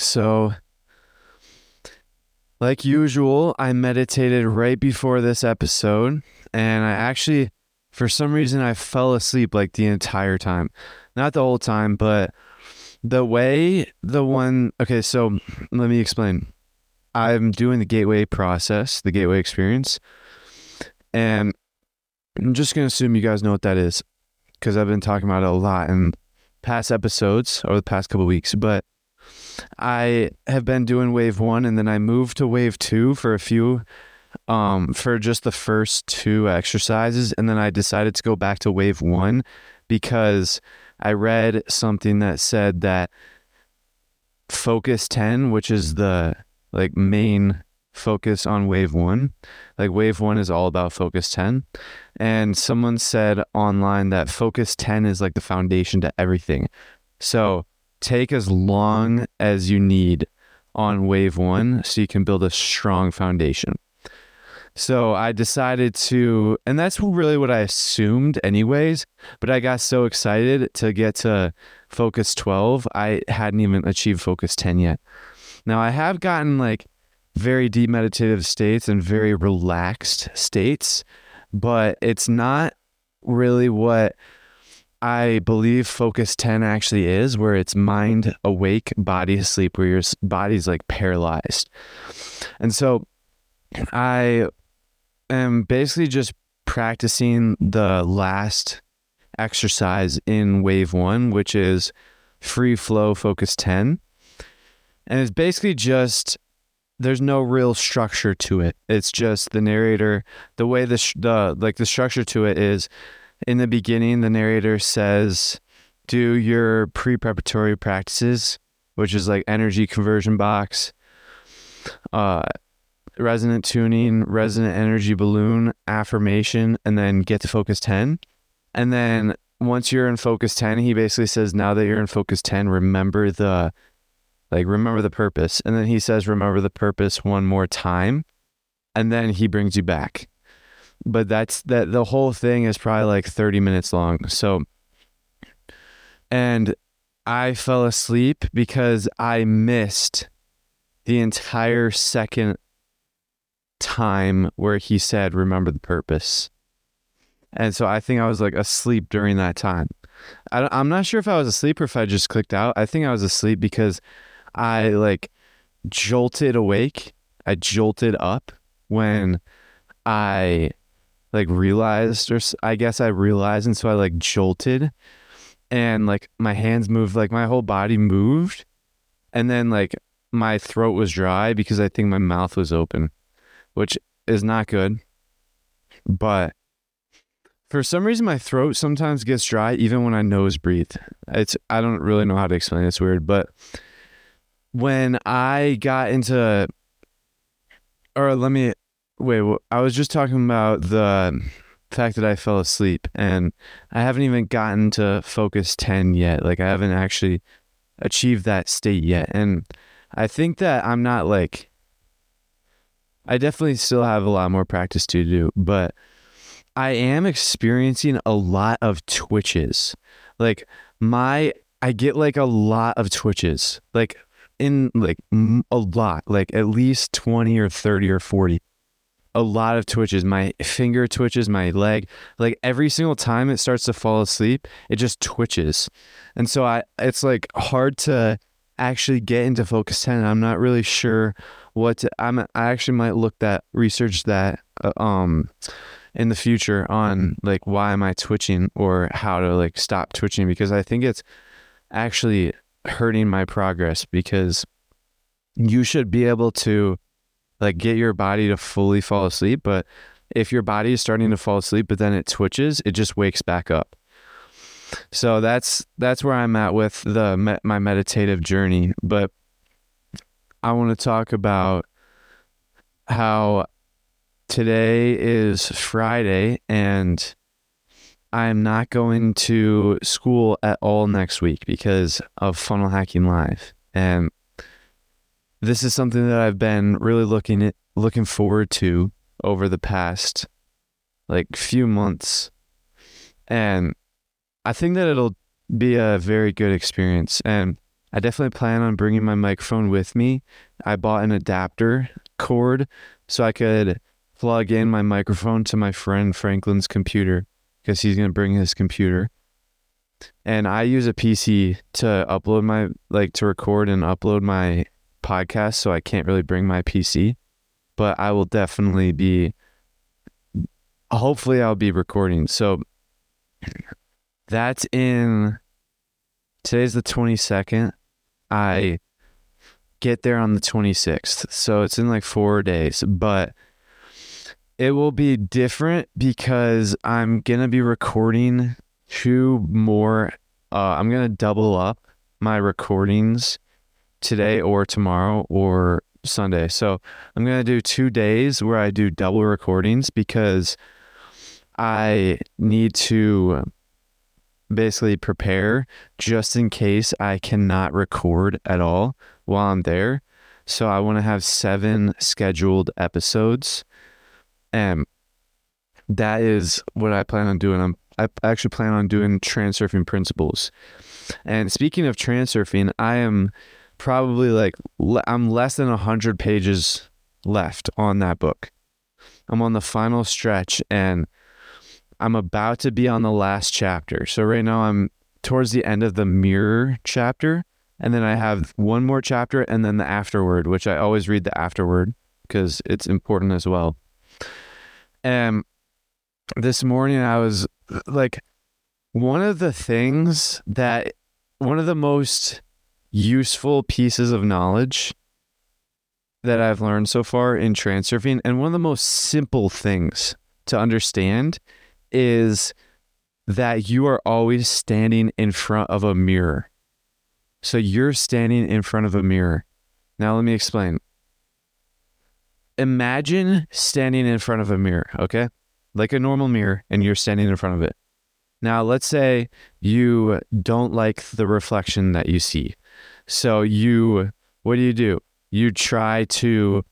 So, like usual, I meditated right before this episode, and I actually, for some reason, I fell asleep like the entire time. Not the whole time, but the way the one. Okay, so let me explain. I'm doing the gateway process, the gateway experience, and I'm just going to assume you guys know what that is because I've been talking about it a lot in past episodes over the past couple weeks, but I have been doing wave one and then I moved to wave two for a few um for just the first two exercises and then I decided to go back to wave one because I read something that said that focus 10 which is the like main focus on wave 1 like wave 1 is all about focus 10 and someone said online that focus 10 is like the foundation to everything. So take as long as you need on wave one so you can build a strong foundation. So I decided to, and that's really what I assumed, anyways. But I got so excited to get to focus 12, I hadn't even achieved focus 10 yet. Now I have gotten like very deep meditative states and very relaxed states, but it's not really what I believe focus 10 actually is, where it's mind awake, body asleep, where your body's like paralyzed. And so I am basically just practicing the last exercise in wave one, which is free flow focus 10. And it's basically just there's no real structure to it. It's just the narrator, the way the, the like the structure to it is in the beginning, the narrator says, do your pre preparatory practices, which is like energy conversion box, uh, resonant tuning, resonant energy balloon, affirmation, and then get to focus 10. And then once you're in focus 10, he basically says, now that you're in focus 10, remember the like remember the purpose. And then he says, remember the purpose one more time. And then he brings you back but that's that the whole thing is probably like 30 minutes long. So, and I fell asleep because I missed the entire second time where he said, Remember the purpose. And so I think I was like asleep during that time. I, I'm not sure if I was asleep or if I just clicked out. I think I was asleep because I like jolted awake. I jolted up when I like realized or I guess I realized and so I like jolted and like my hands moved like my whole body moved and then like my throat was dry because I think my mouth was open which is not good but for some reason my throat sometimes gets dry even when I nose breathe it's I don't really know how to explain it. it's weird but when I got into or let me Wait, well, I was just talking about the fact that I fell asleep and I haven't even gotten to focus 10 yet. Like I haven't actually achieved that state yet. And I think that I'm not like I definitely still have a lot more practice to do, but I am experiencing a lot of twitches. Like my I get like a lot of twitches. Like in like a lot, like at least 20 or 30 or 40 a lot of twitches. My finger twitches, my leg. Like every single time it starts to fall asleep, it just twitches. And so I it's like hard to actually get into focus 10. I'm not really sure what to, I'm I actually might look that research that uh, um in the future on like why am I twitching or how to like stop twitching because I think it's actually hurting my progress because you should be able to like get your body to fully fall asleep. But if your body is starting to fall asleep, but then it twitches, it just wakes back up. So that's that's where I'm at with the my meditative journey. But I want to talk about how today is Friday and I'm not going to school at all next week because of Funnel Hacking Live. And this is something that I've been really looking at, looking forward to over the past like few months. And I think that it'll be a very good experience. And I definitely plan on bringing my microphone with me. I bought an adapter cord so I could plug in my microphone to my friend Franklin's computer because he's going to bring his computer. And I use a PC to upload my, like, to record and upload my podcast. So I can't really bring my PC, but I will definitely be, hopefully, I'll be recording. So that's in, today's the 22nd. I get there on the 26th. So it's in like four days, but it will be different because I'm going to be recording two more. Uh, I'm going to double up my recordings today mm-hmm. or tomorrow or Sunday. So I'm going to do two days where I do double recordings because I need to basically prepare just in case I cannot record at all while I'm there. So I want to have seven scheduled episodes. And that is what I plan on doing. I'm I actually plan on doing transurfing principles. And speaking of transurfing, I am probably like I'm less than 100 pages left on that book. I'm on the final stretch and I'm about to be on the last chapter. So right now I'm towards the end of the mirror chapter and then I have one more chapter and then the afterword, which I always read the afterword because it's important as well. And this morning I was like one of the things that one of the most useful pieces of knowledge that I've learned so far in transurfing and one of the most simple things to understand is that you are always standing in front of a mirror. So you're standing in front of a mirror. Now, let me explain. Imagine standing in front of a mirror, okay? Like a normal mirror, and you're standing in front of it. Now, let's say you don't like the reflection that you see. So, you, what do you do? You try to,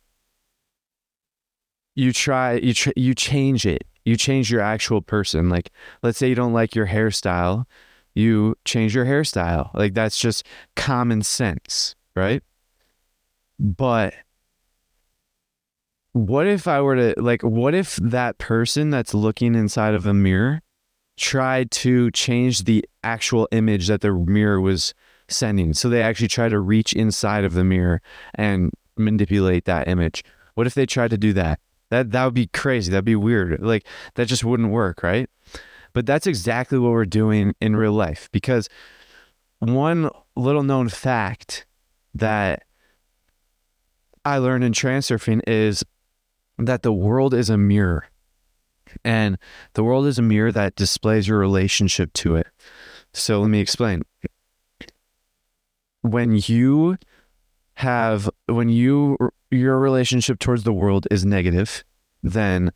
you try, you, tr- you change it you change your actual person. Like, let's say you don't like your hairstyle, you change your hairstyle. Like, that's just common sense, right? But what if I were to, like, what if that person that's looking inside of a mirror tried to change the actual image that the mirror was sending? So they actually try to reach inside of the mirror and manipulate that image. What if they tried to do that? That that would be crazy. That'd be weird. Like that just wouldn't work, right? But that's exactly what we're doing in real life because one little known fact that I learned in transurfing is that the world is a mirror. And the world is a mirror that displays your relationship to it. So let me explain. When you have when you your relationship towards the world is negative, then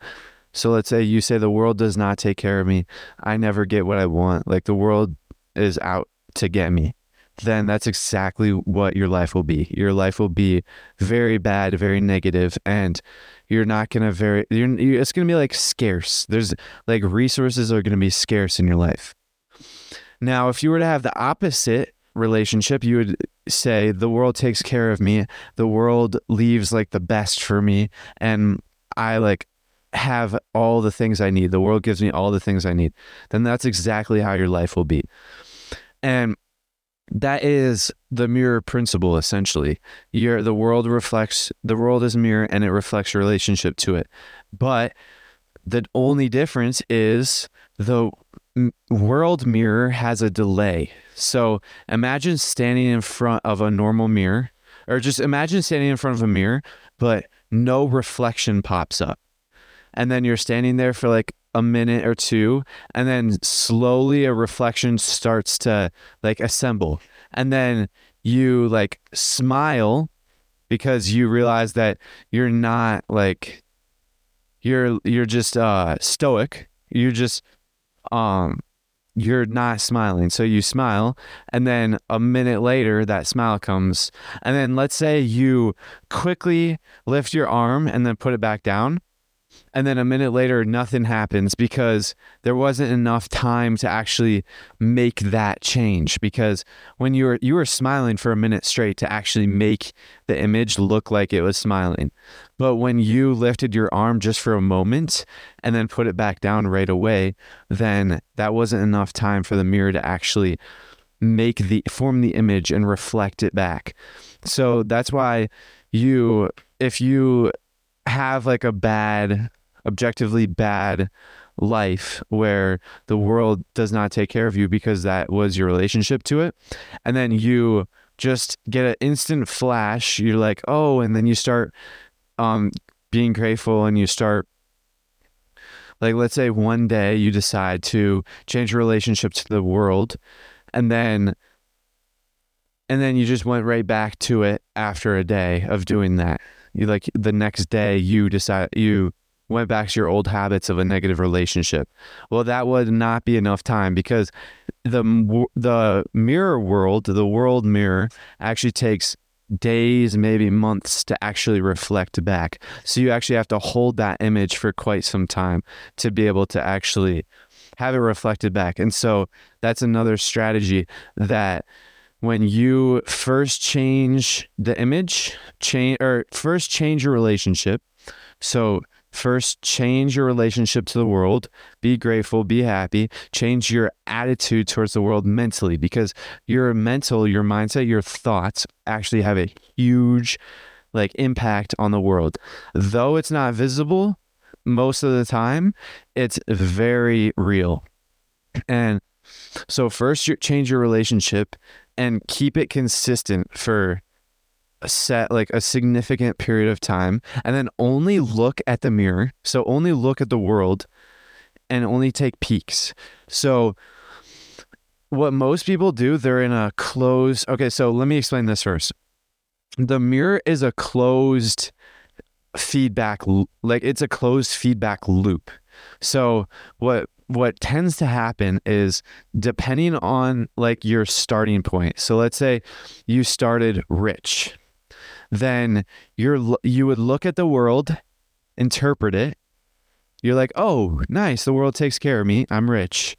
so let's say you say the world does not take care of me. I never get what I want. Like the world is out to get me. Then that's exactly what your life will be. Your life will be very bad, very negative, and you're not gonna very. You're, it's gonna be like scarce. There's like resources are gonna be scarce in your life. Now, if you were to have the opposite relationship, you would say the world takes care of me. The world leaves like the best for me and I like have all the things I need. The world gives me all the things I need. Then that's exactly how your life will be. And that is the mirror principle essentially. Your the world reflects the world is a mirror and it reflects your relationship to it. But the only difference is the world mirror has a delay. So imagine standing in front of a normal mirror, or just imagine standing in front of a mirror, but no reflection pops up. And then you're standing there for like a minute or two, and then slowly a reflection starts to like assemble. And then you like smile because you realize that you're not like you're you're just uh stoic. You're just um you're not smiling. So you smile, and then a minute later, that smile comes. And then let's say you quickly lift your arm and then put it back down and then a minute later nothing happens because there wasn't enough time to actually make that change. Because when you were you were smiling for a minute straight to actually make the image look like it was smiling. But when you lifted your arm just for a moment and then put it back down right away then that wasn't enough time for the mirror to actually make the form the image and reflect it back. So that's why you if you have like a bad, objectively bad life where the world does not take care of you because that was your relationship to it. And then you just get an instant flash. You're like, oh, and then you start um, being grateful and you start like let's say one day you decide to change your relationship to the world and then and then you just went right back to it after a day of doing that you like the next day you decide you went back to your old habits of a negative relationship. Well, that would not be enough time because the the mirror world, the world mirror, actually takes days, maybe months to actually reflect back. So you actually have to hold that image for quite some time to be able to actually have it reflected back. And so that's another strategy that when you first change the image, change or first change your relationship. So first change your relationship to the world, be grateful, be happy, change your attitude towards the world mentally because your mental, your mindset, your thoughts actually have a huge like impact on the world. Though it's not visible most of the time, it's very real. And so first change your relationship and keep it consistent for set like a significant period of time and then only look at the mirror so only look at the world and only take peeks so what most people do they're in a closed okay so let me explain this first the mirror is a closed feedback like it's a closed feedback loop so what what tends to happen is depending on like your starting point. So let's say you started rich. Then you're you would look at the world, interpret it. You're like, "Oh, nice. The world takes care of me. I'm rich."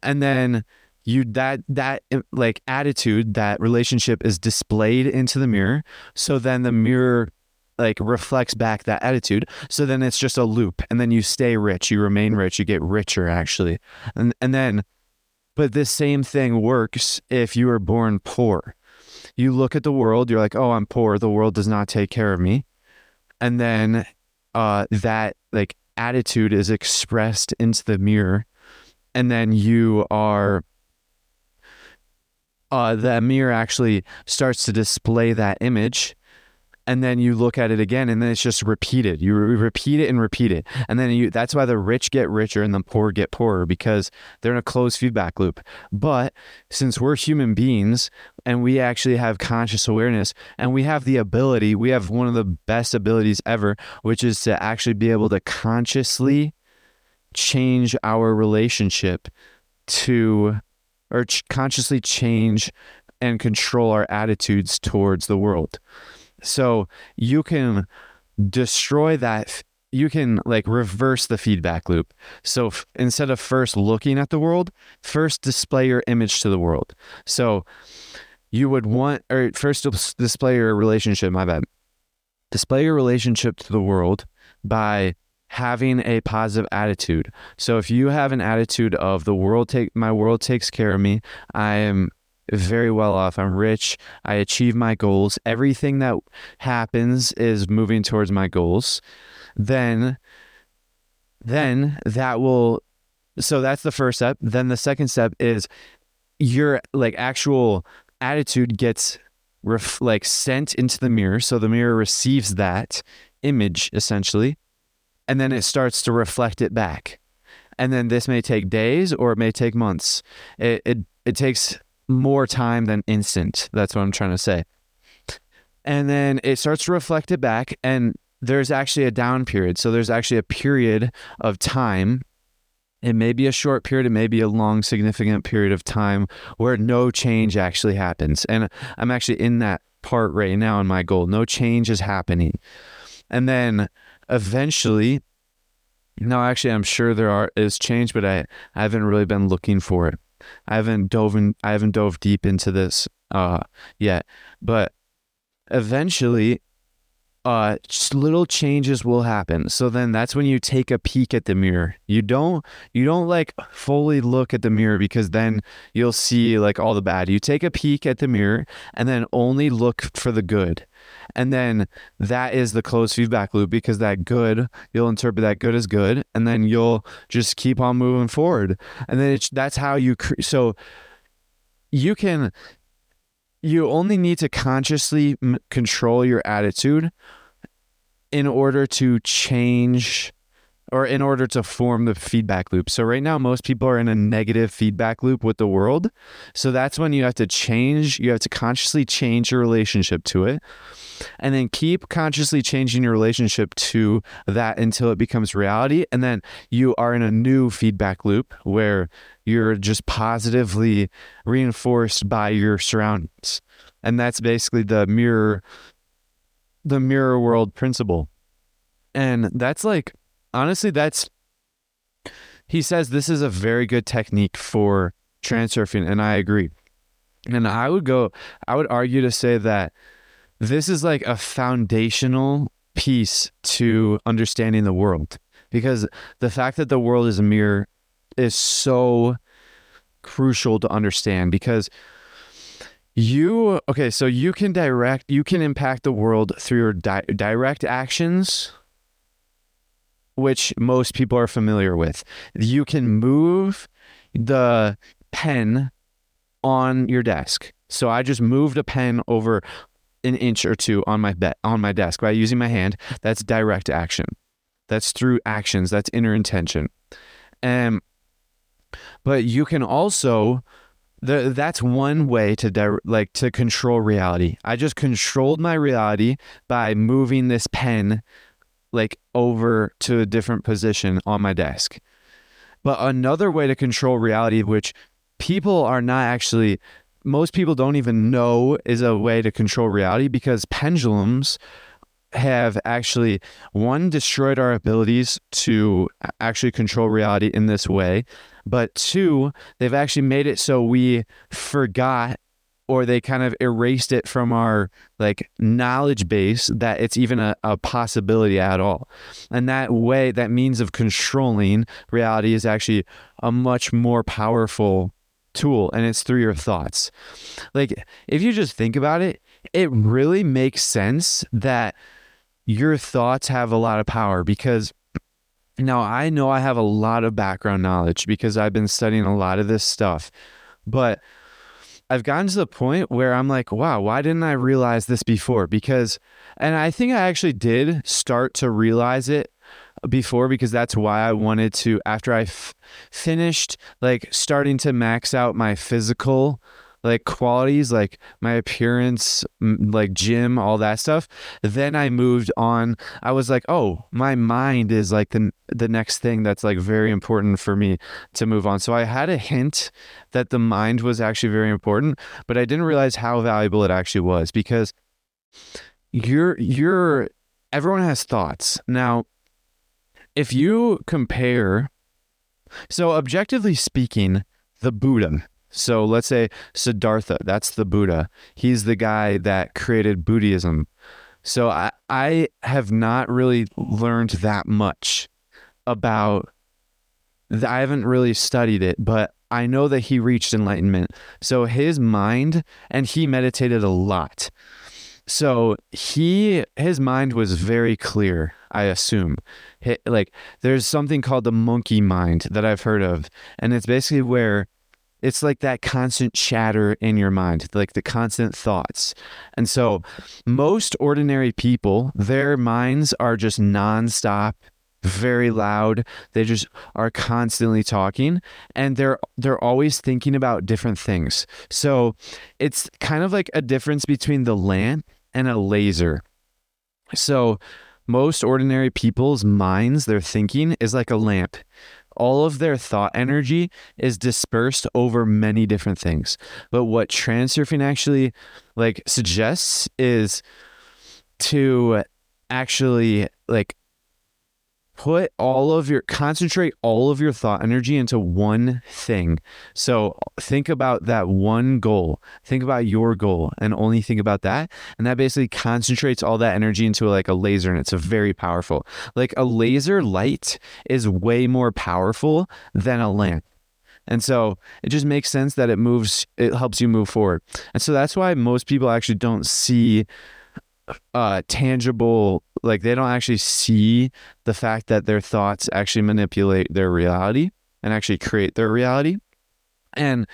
And then you that that eh, like attitude, that relationship is displayed into the mirror. So then the mirror like reflects back that attitude. So then it's just a loop and then you stay rich, you remain rich, you get richer actually. And and then but this same thing works if you were born poor. You look at the world, you're like, "Oh, I'm poor. The world does not take care of me." And then uh that like attitude is expressed into the mirror and then you are uh, the mirror actually starts to display that image and then you look at it again and then it's just repeated. You re- repeat it and repeat it. And then you that's why the rich get richer and the poor get poorer because they're in a closed feedback loop. But since we're human beings and we actually have conscious awareness and we have the ability we have one of the best abilities ever which is to actually be able to consciously change our relationship to or ch- consciously change and control our attitudes towards the world so you can destroy that you can like reverse the feedback loop. So f- instead of first looking at the world, first display your image to the world. So you would want, or first display your relationship, my bad. Display your relationship to the world by having a positive attitude. So if you have an attitude of the world take my world takes care of me, I am very well off. I'm rich. I achieve my goals. Everything that happens is moving towards my goals. Then, then that will. So that's the first step. Then the second step is your like actual attitude gets ref, like sent into the mirror. So the mirror receives that image essentially, and then it starts to reflect it back. And then this may take days or it may take months. It it, it takes more time than instant. That's what I'm trying to say. and then it starts to reflect it back and there's actually a down period. So there's actually a period of time. It may be a short period it may be a long significant period of time where no change actually happens. And i'm actually in that part right now in my goal. No change is happening. And then eventually no actually i'm sure there are is change but i, I haven't really been looking for it i haven't dove in i haven't dove deep into this uh yet but eventually uh little changes will happen. So then that's when you take a peek at the mirror. You don't you don't like fully look at the mirror because then you'll see like all the bad. You take a peek at the mirror and then only look for the good and then that is the closed feedback loop because that good you'll interpret that good as good and then you'll just keep on moving forward and then that's how you cre- so you can you only need to consciously m- control your attitude in order to change or in order to form the feedback loop. So right now most people are in a negative feedback loop with the world. So that's when you have to change, you have to consciously change your relationship to it. And then keep consciously changing your relationship to that until it becomes reality and then you are in a new feedback loop where you're just positively reinforced by your surroundings. And that's basically the mirror the mirror world principle. And that's like honestly that's he says this is a very good technique for transurfing and I agree. And I would go I would argue to say that this is like a foundational piece to understanding the world because the fact that the world is a mirror is so crucial to understand because you okay so you can direct you can impact the world through your di- direct actions which most people are familiar with. You can move the pen on your desk. So i just moved a pen over an inch or two on my bed on my desk by using my hand that's direct action that's through actions that's inner intention and but you can also the, that's one way to di- like to control reality. I just controlled my reality by moving this pen like over to a different position on my desk. But another way to control reality which people are not actually most people don't even know is a way to control reality because pendulums have actually one destroyed our abilities to actually control reality in this way but two they've actually made it so we forgot or they kind of erased it from our like knowledge base that it's even a, a possibility at all. And that way that means of controlling reality is actually a much more powerful tool and it's through your thoughts like if you just think about it it really makes sense that your thoughts have a lot of power because now I know I have a lot of background knowledge because I've been studying a lot of this stuff, but I've gotten to the point where I'm like, wow, why didn't I realize this before? Because, and I think I actually did start to realize it before because that's why I wanted to, after I f- finished like starting to max out my physical like qualities like my appearance like gym all that stuff then i moved on. I was like oh my mind is like the the next thing that's like very important for me to move on. So i had a hint that the mind was actually very important but i didn't realize how valuable it actually was because you're you're everyone has thoughts. Now if you compare so objectively speaking the buddha so let's say Siddhartha, that's the Buddha. He's the guy that created Buddhism. So I, I have not really learned that much about I haven't really studied it, but I know that he reached enlightenment. So his mind and he meditated a lot. So he his mind was very clear, I assume. like there's something called the monkey mind that I've heard of, and it's basically where it's like that constant chatter in your mind, like the constant thoughts. And so, most ordinary people, their minds are just nonstop very loud. They just are constantly talking and they're they're always thinking about different things. So it's kind of like a difference between the lamp and a laser. So, most ordinary people's minds, their thinking is like a lamp. All of their thought energy is dispersed over many different things. But what transurfing actually like suggests is to actually like put all of your concentrate all of your thought energy into one thing. So think about that one goal. Think about your goal and only think about that. And that basically concentrates all that energy into like a laser and it's a very powerful like a laser light is way more powerful than a lamp. And so it just makes sense that it moves it helps you move forward. And so that's why most people actually don't see uh tangible like they don't actually see the fact that their thoughts actually manipulate their reality and actually create their reality. And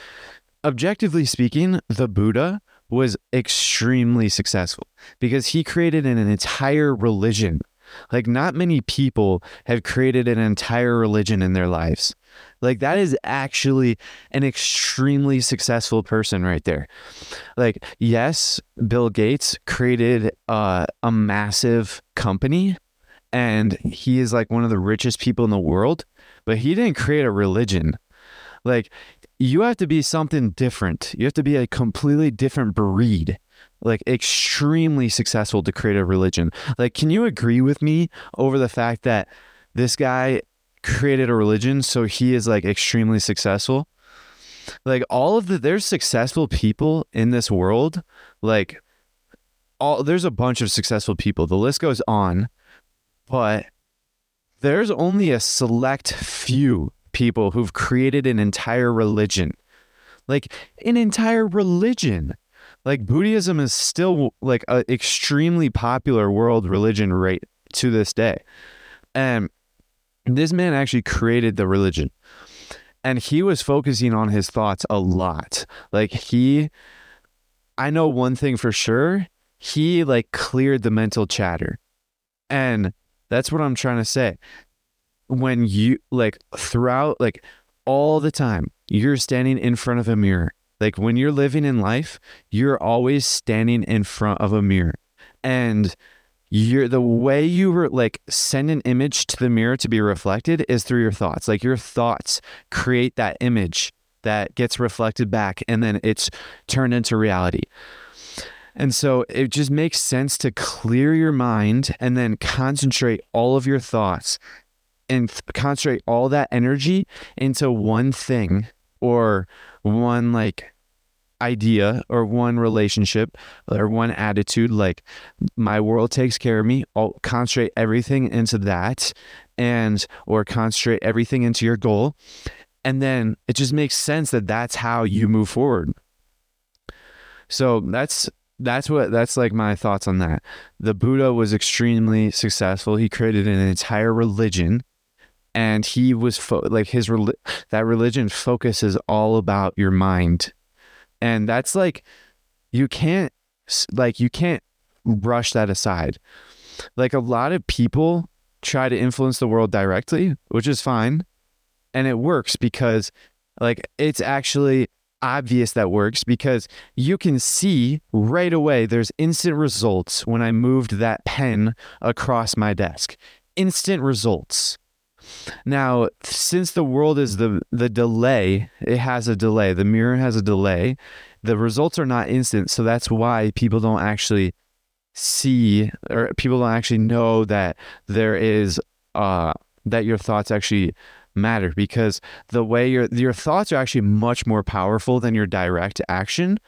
objectively speaking the buddha was extremely successful because he created an entire religion. Like not many people have created an entire religion in their lives like that is actually an extremely successful person right there. Like yes, Bill Gates created uh, a massive company and he is like one of the richest people in the world, but he didn't create a religion. Like you have to be something different. You have to be a completely different breed like extremely successful to create a religion. Like, can you agree with me over the fact that this guy created a religion, so he is like extremely successful. Like all of the there's successful people in this world, like all there's a bunch of successful people. The list goes on, but there's only a select few people who've created an entire religion. Like an entire religion. Like Buddhism is still like an extremely popular world religion right to this day. And this man actually created the religion and he was focusing on his thoughts a lot. Like he I know one thing for sure, he like cleared the mental chatter. And that's what I'm trying to say. When you like throughout like all the time, you're standing in front of a mirror. Like when you're living in life, you're always standing in front of a mirror. And you're the way you were like send an image to the mirror to be reflected is through your thoughts. Like your thoughts create that image that gets reflected back and then it's turned into reality. And so it just makes sense to clear your mind and then concentrate all of your thoughts and th- concentrate all that energy into one thing or one like idea or one relationship or one attitude like my world takes care of me i'll concentrate everything into that and or concentrate everything into your goal. And then it just makes sense that that's how you move forward. So that's that's what that's like my thoughts on that. The buddha was extremely successful. He created an entire religion and he was fo- like his that religion focuses all about your mind and that's like you can't like you can't brush that aside like a lot of people try to influence the world directly which is fine and it works because like it's actually obvious that works because you can see right away there's instant results when I moved that pen across my desk. Instant results. Now, since the world is the the delay, it has a delay. The mirror has a delay. The results are not instant, so that's why people don't actually see or people don't actually know that there is uh that your thoughts actually matter because the way your your thoughts are actually much more powerful than your direct action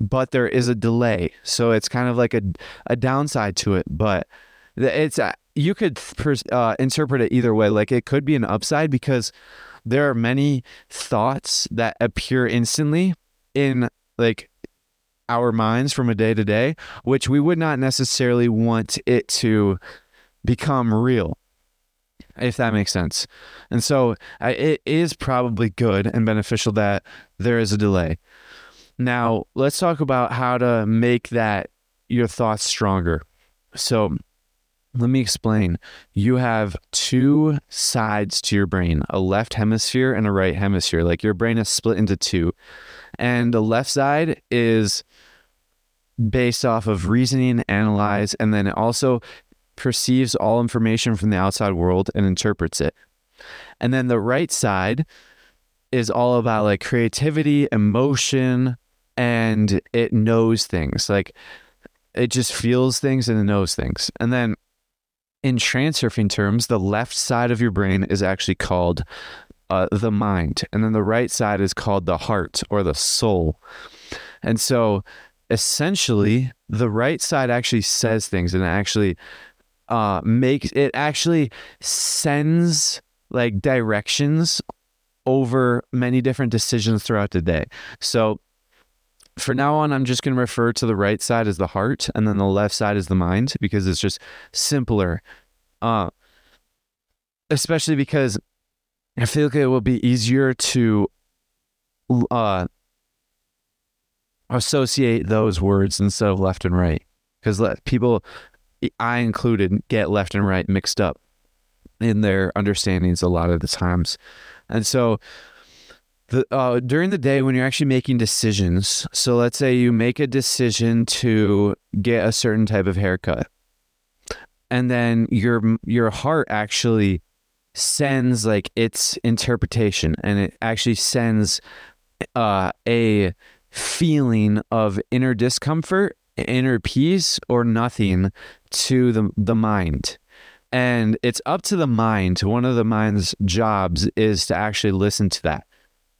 but there is a delay so it's kind of like a a downside to it but it's you could uh, interpret it either way. Like it could be an upside because there are many thoughts that appear instantly in like our minds from a day to day, which we would not necessarily want it to become real, if that makes sense. And so uh, it is probably good and beneficial that there is a delay. Now, let's talk about how to make that your thoughts stronger. So, let me explain. You have two sides to your brain a left hemisphere and a right hemisphere. Like your brain is split into two. And the left side is based off of reasoning, analyze, and then it also perceives all information from the outside world and interprets it. And then the right side is all about like creativity, emotion, and it knows things. Like it just feels things and it knows things. And then in transurfing terms, the left side of your brain is actually called uh, the mind, and then the right side is called the heart or the soul. And so essentially, the right side actually says things and actually uh, makes it actually sends like directions over many different decisions throughout the day. So for now on, I'm just going to refer to the right side as the heart and then the left side as the mind because it's just simpler. Uh, especially because I feel like it will be easier to uh, associate those words instead of left and right because people, I included, get left and right mixed up in their understandings a lot of the times. And so, the uh, during the day when you're actually making decisions, so let's say you make a decision to get a certain type of haircut, and then your your heart actually sends like its interpretation, and it actually sends uh, a feeling of inner discomfort, inner peace, or nothing to the the mind and it's up to the mind. One of the mind's jobs is to actually listen to that,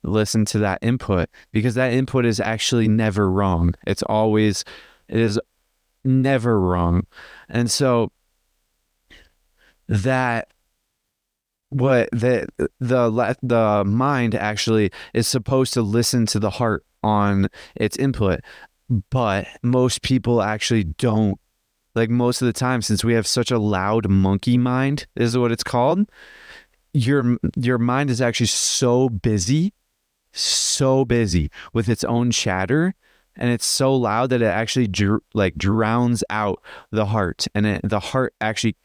listen to that input, because that input is actually never wrong. It's always, it is never wrong. And so that what the the the mind actually is supposed to listen to the heart on its input but most people actually don't like most of the time since we have such a loud monkey mind is what it's called your your mind is actually so busy so busy with its own chatter and it's so loud that it actually dr- like drowns out the heart and it, the heart actually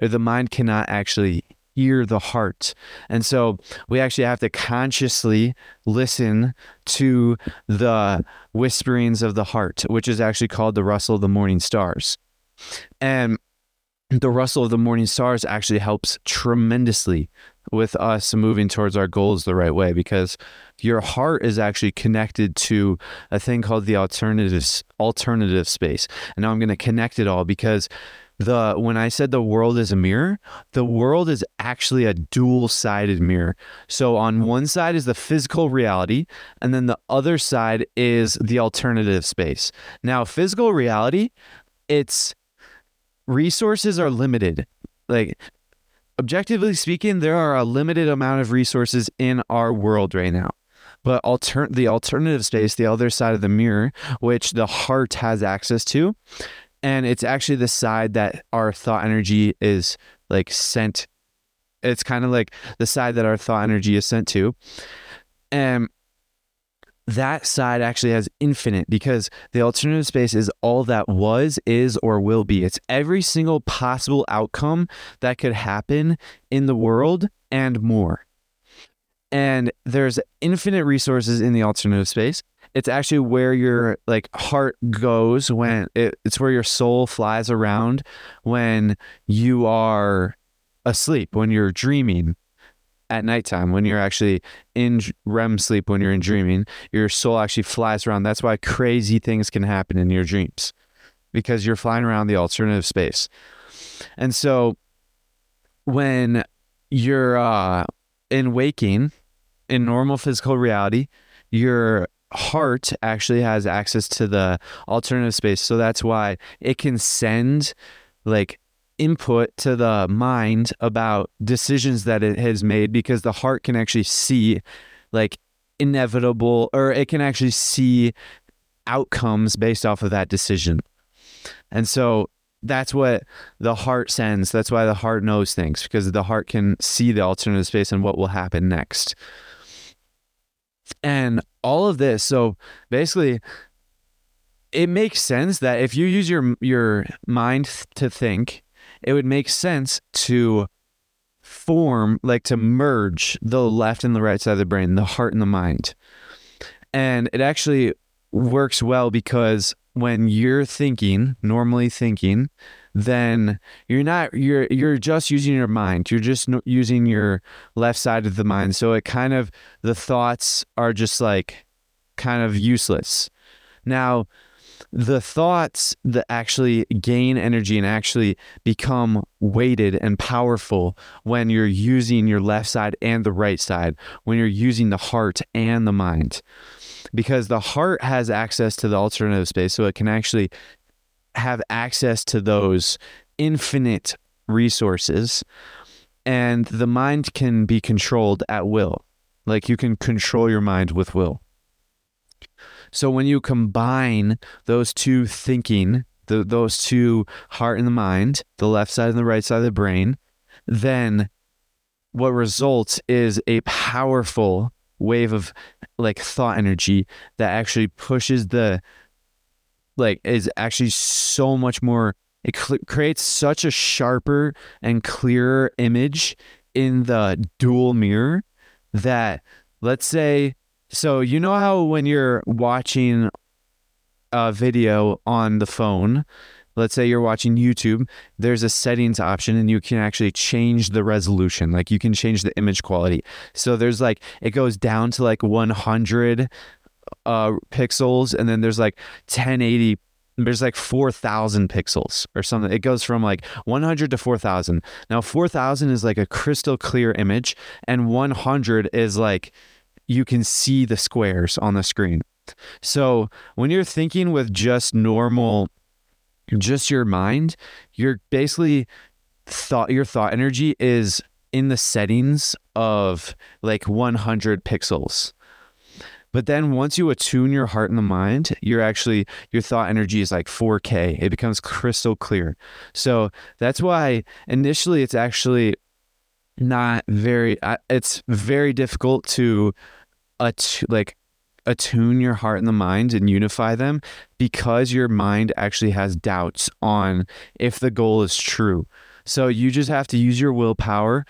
the mind cannot actually hear the heart. And so we actually have to consciously listen to the whisperings of the heart which is actually called the rustle of the morning stars. And the rustle of the morning stars actually helps tremendously with us moving towards our goals the right way because your heart is actually connected to a thing called the alternative alternative space. And now I'm going to connect it all because the when I said the world is a mirror, the world is actually a dual-sided mirror. So on one side is the physical reality, and then the other side is the alternative space. Now, physical reality, it's resources are limited. Like objectively speaking, there are a limited amount of resources in our world right now. But alter- the alternative space, the other side of the mirror, which the heart has access to, and it's actually the side that our thought energy is like sent. It's kind of like the side that our thought energy is sent to. And that side actually has infinite because the alternative space is all that was, is, or will be. It's every single possible outcome that could happen in the world and more. And there's infinite resources in the alternative space. It's actually where your like heart goes when it, it's where your soul flies around when you are asleep, when you're dreaming, at nighttime when you're actually in REM sleep, when you're in dreaming, your soul actually flies around. That's why crazy things can happen in your dreams because you're flying around the alternative space. And so when you're uh, in waking, in normal physical reality, your heart actually has access to the alternative space. So that's why it can send like input to the mind about decisions that it has made because the heart can actually see like inevitable or it can actually see outcomes based off of that decision. And so that's what the heart sends. That's why the heart knows things because the heart can see the alternative space and what will happen next. And all of this, so basically, it makes sense that if you use your your mind to think it would make sense to form, like to merge the left and the right side of the brain, the heart and the mind. And it actually works well because when you're thinking, normally thinking, then you're not you're you're just using your mind. You're just using your left side of the mind. So it kind of the thoughts are just like kind of useless. Now, the thoughts that actually gain energy and actually become weighted and powerful when you're using your left side and the right side, when you're using the heart and the mind. Because the heart has access to the alternative space, so it can actually have access to those infinite resources, and the mind can be controlled at will. Like you can control your mind with will. So when you combine those two thinking, the, those two heart and the mind, the left side and the right side of the brain, then what results is a powerful wave of like thought energy that actually pushes the like is actually so much more it cl- creates such a sharper and clearer image in the dual mirror that let's say so you know how when you're watching a video on the phone, let's say you're watching YouTube, there's a settings option and you can actually change the resolution. Like you can change the image quality. So there's like it goes down to like 100 uh pixels and then there's like 1080 there's like 4000 pixels or something it goes from like 100 to 4000 now 4000 is like a crystal clear image and 100 is like you can see the squares on the screen. So when you're thinking with just normal, just your mind, you're basically thought your thought energy is in the settings of like 100 pixels. But then once you attune your heart and the mind, you're actually your thought energy is like 4K. It becomes crystal clear. So that's why initially it's actually not very it's very difficult to att- like attune your heart and the mind and unify them because your mind actually has doubts on if the goal is true. So you just have to use your willpower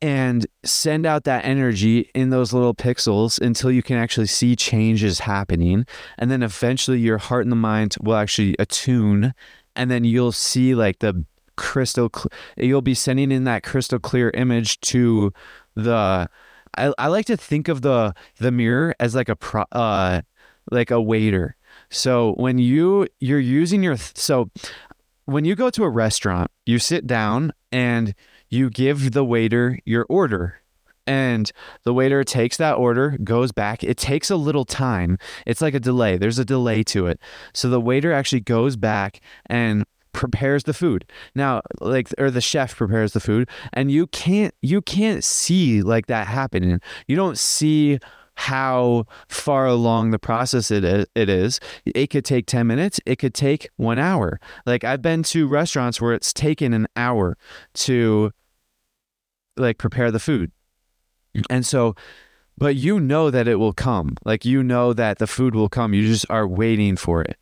and send out that energy in those little pixels until you can actually see changes happening. And then eventually your heart and the mind will actually attune and then you'll see like the crystal cl- you'll be sending in that crystal clear image to the I, I like to think of the the mirror as like a pro, uh like a waiter. So when you you're using your so when you go to a restaurant, you sit down and you give the waiter your order. And the waiter takes that order, goes back. It takes a little time. It's like a delay. There's a delay to it. So the waiter actually goes back and prepares the food now like or the chef prepares the food and you can't you can't see like that happening you don't see how far along the process it is, it is. It could take 10 minutes, it could take 1 hour. Like I've been to restaurants where it's taken an hour to like prepare the food. And so but you know that it will come. Like you know that the food will come. You just are waiting for it.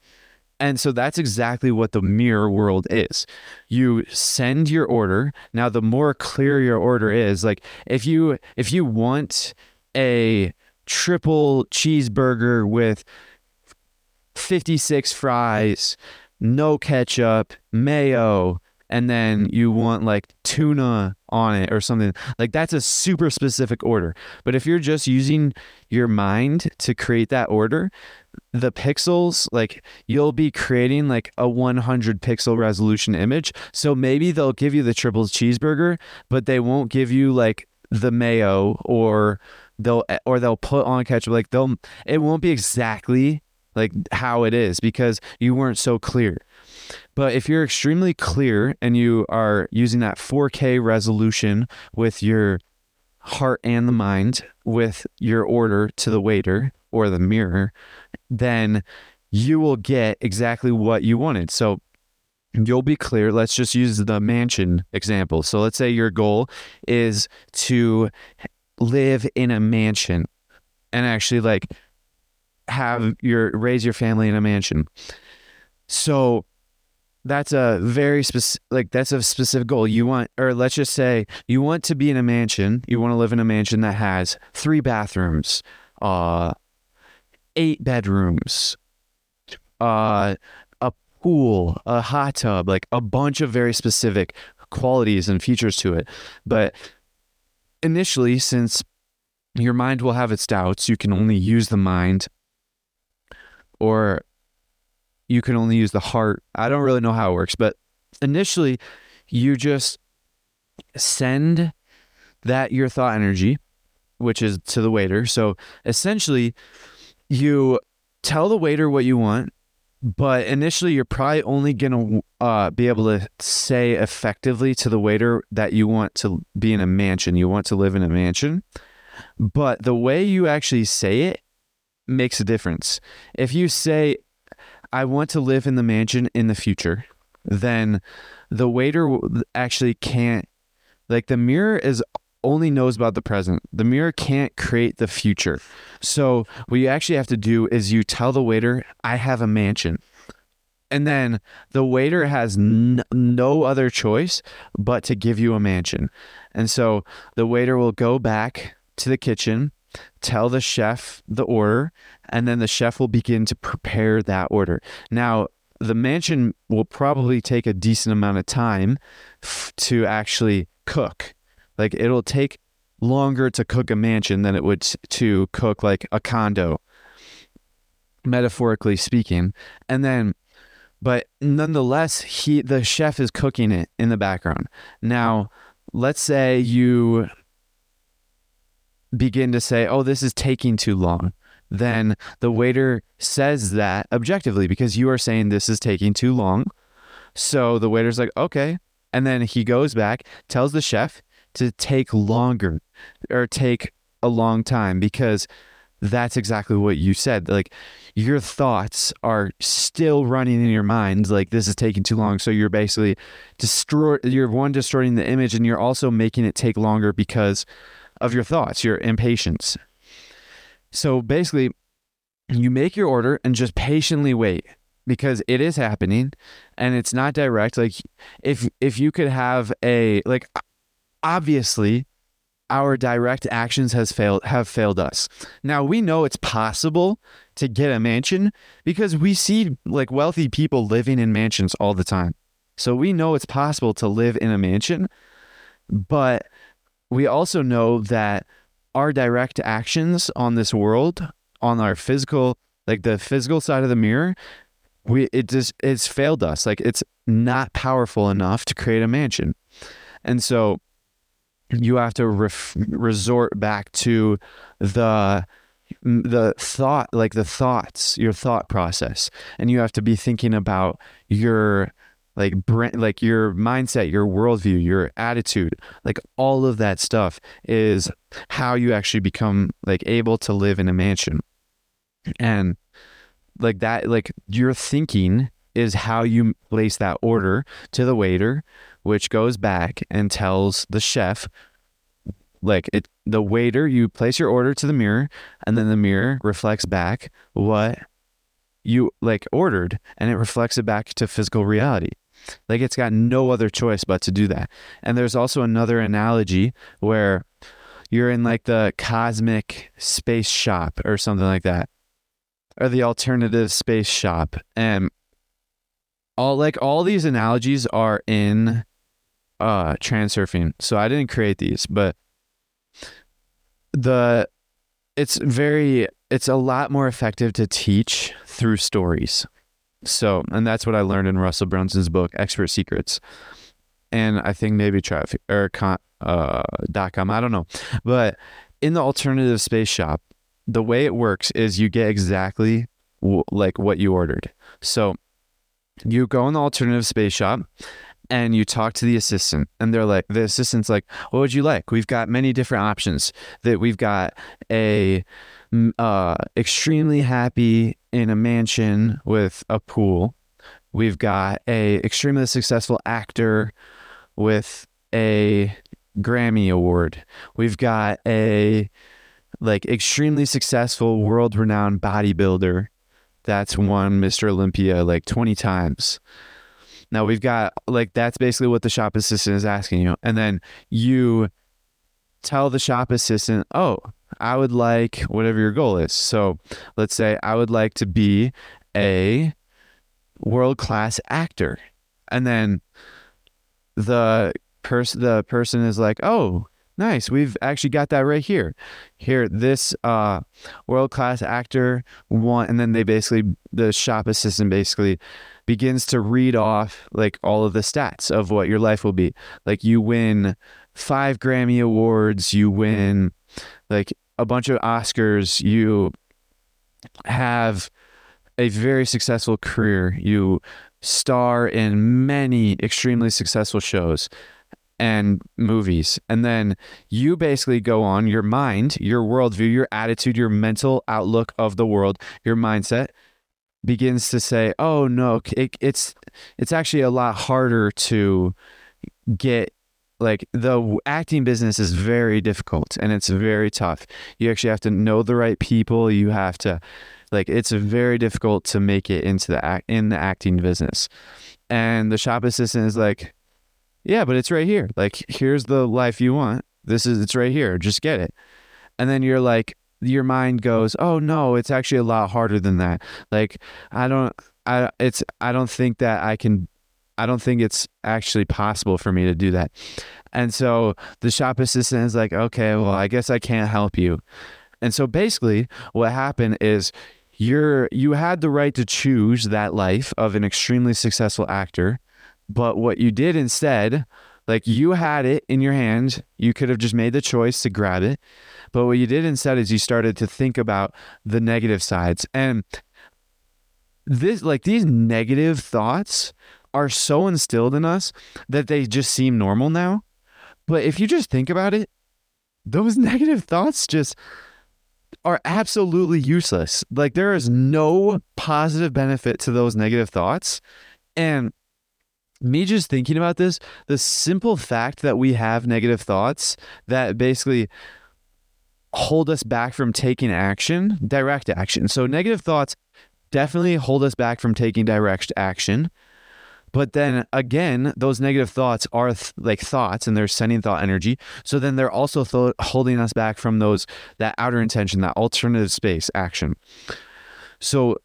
And so that's exactly what the mirror world is. You send your order. Now the more clear your order is, like if you if you want a triple cheeseburger with 56 fries, no ketchup, mayo, and then mm. you want like tuna on it or something like that's a super specific order. But if you're just using your mind to create that order the pixels like you'll be creating like a 100 pixel resolution image. So maybe they'll give you the triple cheeseburger but they won't give you like the mayo or they'll eh, or they'll put on ketchup. Like they'll it won't be exactly like how it is because you weren't so clear but if you're extremely clear and you are using that 4K resolution with your heart and the mind with your order to the waiter or the mirror, then you will get exactly what you wanted. So you'll be clear. Let's just use the mansion example. So let's say your goal is to live in a mansion and actually like have your raise your family in a mansion. So that's a very specific like that's a specific goal you want or let's just say you want to be in a mansion you want to live in a mansion that has three bathrooms uh eight bedrooms uh, a pool, a hot tub, like a bunch of very specific qualities and features to it. But initially, since your mind will have its doubts, you can only use the mind or you can only use the heart. I don't really know how it works, but initially, you just send that your thought energy, which is to the waiter. So essentially, you tell the waiter what you want, but initially, you're probably only to uh, be able to say effectively to the waiter that you want to be in a mansion, you want to live in a mansion. But the way you actually say it makes a difference. If you say, I want to live in the mansion in the future, then the waiter actually can't, like, the mirror is only knows about the present. The mirror can't create the future. So, what you actually have to do is you tell the waiter, I have a mansion. And then the waiter has n- no other choice but to give you a mansion. And so the waiter will go back to the kitchen, tell the chef the order, and then the chef will begin to prepare that order. Now, the mansion will probably take a decent amount of time f- to actually cook. Like it'll take longer to cook a mansion than it would to cook like a condo, metaphorically speaking. And then, but nonetheless, he the chef is cooking it in the background. Now, let's say you begin to say, "Oh, this is taking too long." Then the waiter says that objectively because you are saying this is taking too long. So the waiter's like, "Okay." And then he goes back, tells the chef, to take longer or take a long time because that's exactly what you said. Like your thoughts are still running in your mind. Like this is taking too long. So you're basically destroy. You're one distorting the image, and you're also making it take longer because of your thoughts, your impatience. So basically, you make your order and just patiently wait because it is happening, and it's not direct. Like if if you could have a like obviously our direct actions has failed have failed us. Now we know it's possible to get a mansion because we see like wealthy people living in mansions all the time. So we know it's possible to live in a mansion, but we also know that our direct actions on this world, on our physical, like the physical side of the mirror, we it just it's failed us. Like it's not powerful enough to create a mansion. And so you have to ref- resort back to the the thought like the thoughts your thought process and you have to be thinking about your like brand, like your mindset your worldview your attitude like all of that stuff is how you actually become like able to live in a mansion. And like that like your thinking is how you place that order to the waiter which goes back and tells the chef like it the waiter you place your order to the mirror and then the mirror reflects back what you like ordered and it reflects it back to physical reality like it's got no other choice but to do that and there's also another analogy where you're in like the cosmic space shop or something like that or the alternative space shop and all like all these analogies are in uh transurfing. So I didn't create these, but the it's very it's a lot more effective to teach through stories. So, and that's what I learned in Russell Brunson's book Expert Secrets. And I think maybe traffic or con, uh, dot com, I don't know. But in the alternative space shop, the way it works is you get exactly w- like what you ordered. So, you go in the alternative space shop and you talk to the assistant and they're like the assistant's like what would you like we've got many different options that we've got a uh, extremely happy in a mansion with a pool. We've got a extremely successful actor with a grammy award. We've got a like extremely successful world renowned bodybuilder that's won mr olympia like 20 times. Now we've got like that's basically what the shop assistant is asking you. And then you tell the shop assistant, "Oh, I would like whatever your goal is." So, let's say I would like to be a world class actor. And then the person the person is like, "Oh, nice. We've actually got that right here. Here this uh world class actor one and then they basically the shop assistant basically begins to read off like all of the stats of what your life will be. Like you win 5 Grammy awards, you win like a bunch of Oscars, you have a very successful career. You star in many extremely successful shows and movies. And then you basically go on your mind, your worldview, your attitude, your mental outlook of the world, your mindset begins to say, "Oh no, it, it's it's actually a lot harder to get like the acting business is very difficult and it's very tough. You actually have to know the right people. You have to like it's very difficult to make it into the act in the acting business. And the shop assistant is like, yeah, but it's right here. Like here's the life you want. This is it's right here. Just get it. And then you're like your mind goes, "Oh no, it's actually a lot harder than that." Like I don't I it's I don't think that I can I don't think it's actually possible for me to do that. And so the shop assistant is like, okay, well, I guess I can't help you. And so basically, what happened is you're you had the right to choose that life of an extremely successful actor, but what you did instead, like you had it in your hand, you could have just made the choice to grab it. But what you did instead is you started to think about the negative sides. And this like these negative thoughts are so instilled in us that they just seem normal now. But if you just think about it, those negative thoughts just are absolutely useless. Like there is no positive benefit to those negative thoughts. And me just thinking about this, the simple fact that we have negative thoughts that basically hold us back from taking action, direct action. So negative thoughts definitely hold us back from taking direct action. But then again, those negative thoughts are th- like thoughts and they're sending thought energy. So then they're also th- holding us back from those, that outer intention, that alternative space action. So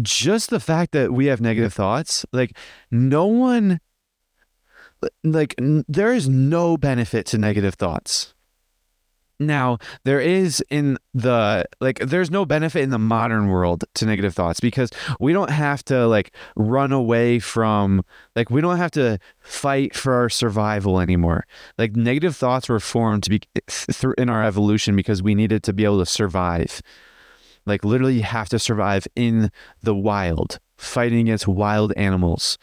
just the fact that we have negative thoughts, like no one, like n- there is no benefit to negative thoughts. Now, there is in the like there's no benefit in the modern world to negative thoughts because we don't have to like run away from like we don't have to fight for our survival anymore. Like negative thoughts were formed to be through in our evolution because we needed to be able to survive. Like literally you have to survive in the wild, fighting against wild animals.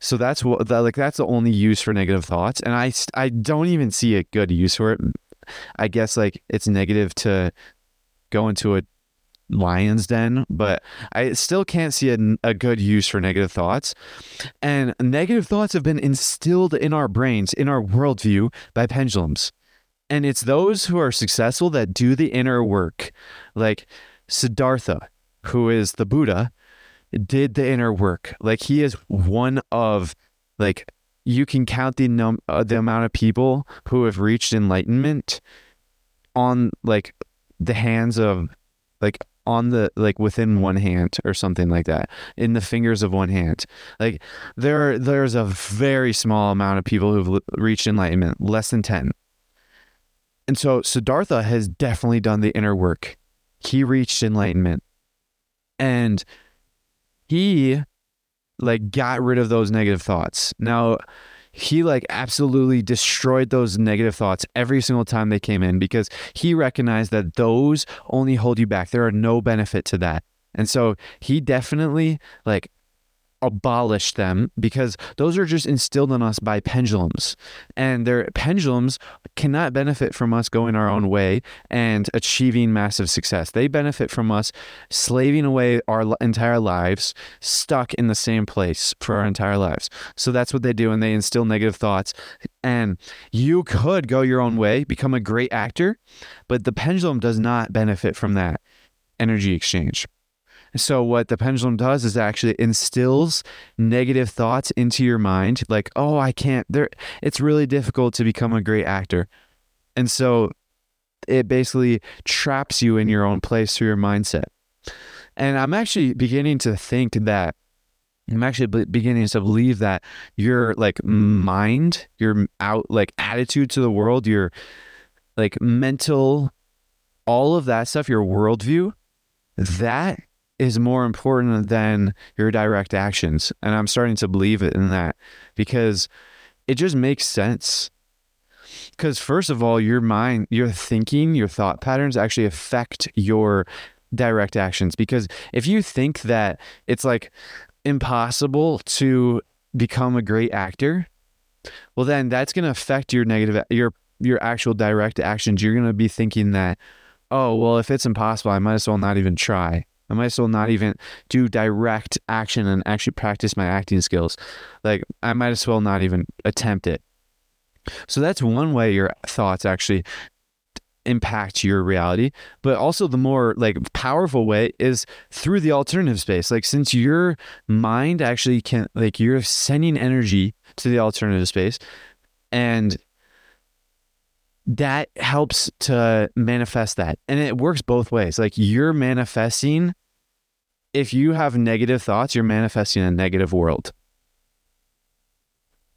So that's what that, like that's the only use for negative thoughts and I I don't even see a good use for it I guess like it's negative to go into a lion's den, but I still can't see a, a, good use for negative thoughts. And negative thoughts have been instilled in our brains, in our worldview by pendulums. And it's those who are successful that do the inner work. Like Siddhartha, who is the Buddha, did the inner work. Like he is one of like you can count the num uh, the amount of people who have reached enlightenment on like the hands of like on the like within one hand or something like that in the fingers of one hand. Like there there's a very small amount of people who've reached enlightenment less than 10 and so siddhartha has definitely done the inner work. He reached enlightenment. And he like got rid of those negative thoughts. Now, he like absolutely destroyed those negative thoughts every single time they came in because he recognized that those only hold you back. There are no benefit to that. And so he definitely like abolish them because those are just instilled in us by pendulums. And their pendulums cannot benefit from us going our own way and achieving massive success. They benefit from us slaving away our entire lives, stuck in the same place for our entire lives. So that's what they do. And they instill negative thoughts. And you could go your own way, become a great actor, but the pendulum does not benefit from that energy exchange. So what the pendulum does is actually instills negative thoughts into your mind like, "Oh, I can't there it's really difficult to become a great actor." And so it basically traps you in your own place through your mindset. And I'm actually beginning to think that I'm actually beginning to believe that your like mind, your out like attitude to the world, your like mental, all of that stuff, your worldview, that is more important than your direct actions. And I'm starting to believe it in that because it just makes sense. Because, first of all, your mind, your thinking, your thought patterns actually affect your direct actions. Because if you think that it's like impossible to become a great actor, well, then that's going to affect your negative, your, your actual direct actions. You're going to be thinking that, oh, well, if it's impossible, I might as well not even try. I might as well not even do direct action and actually practice my acting skills. Like, I might as well not even attempt it. So that's one way your thoughts actually impact your reality but also the more like powerful way is through the alternative space like since your mind actually can like you're sending energy to the alternative space and that helps to manifest that and it works both ways like you're manifesting if you have negative thoughts you're manifesting a negative world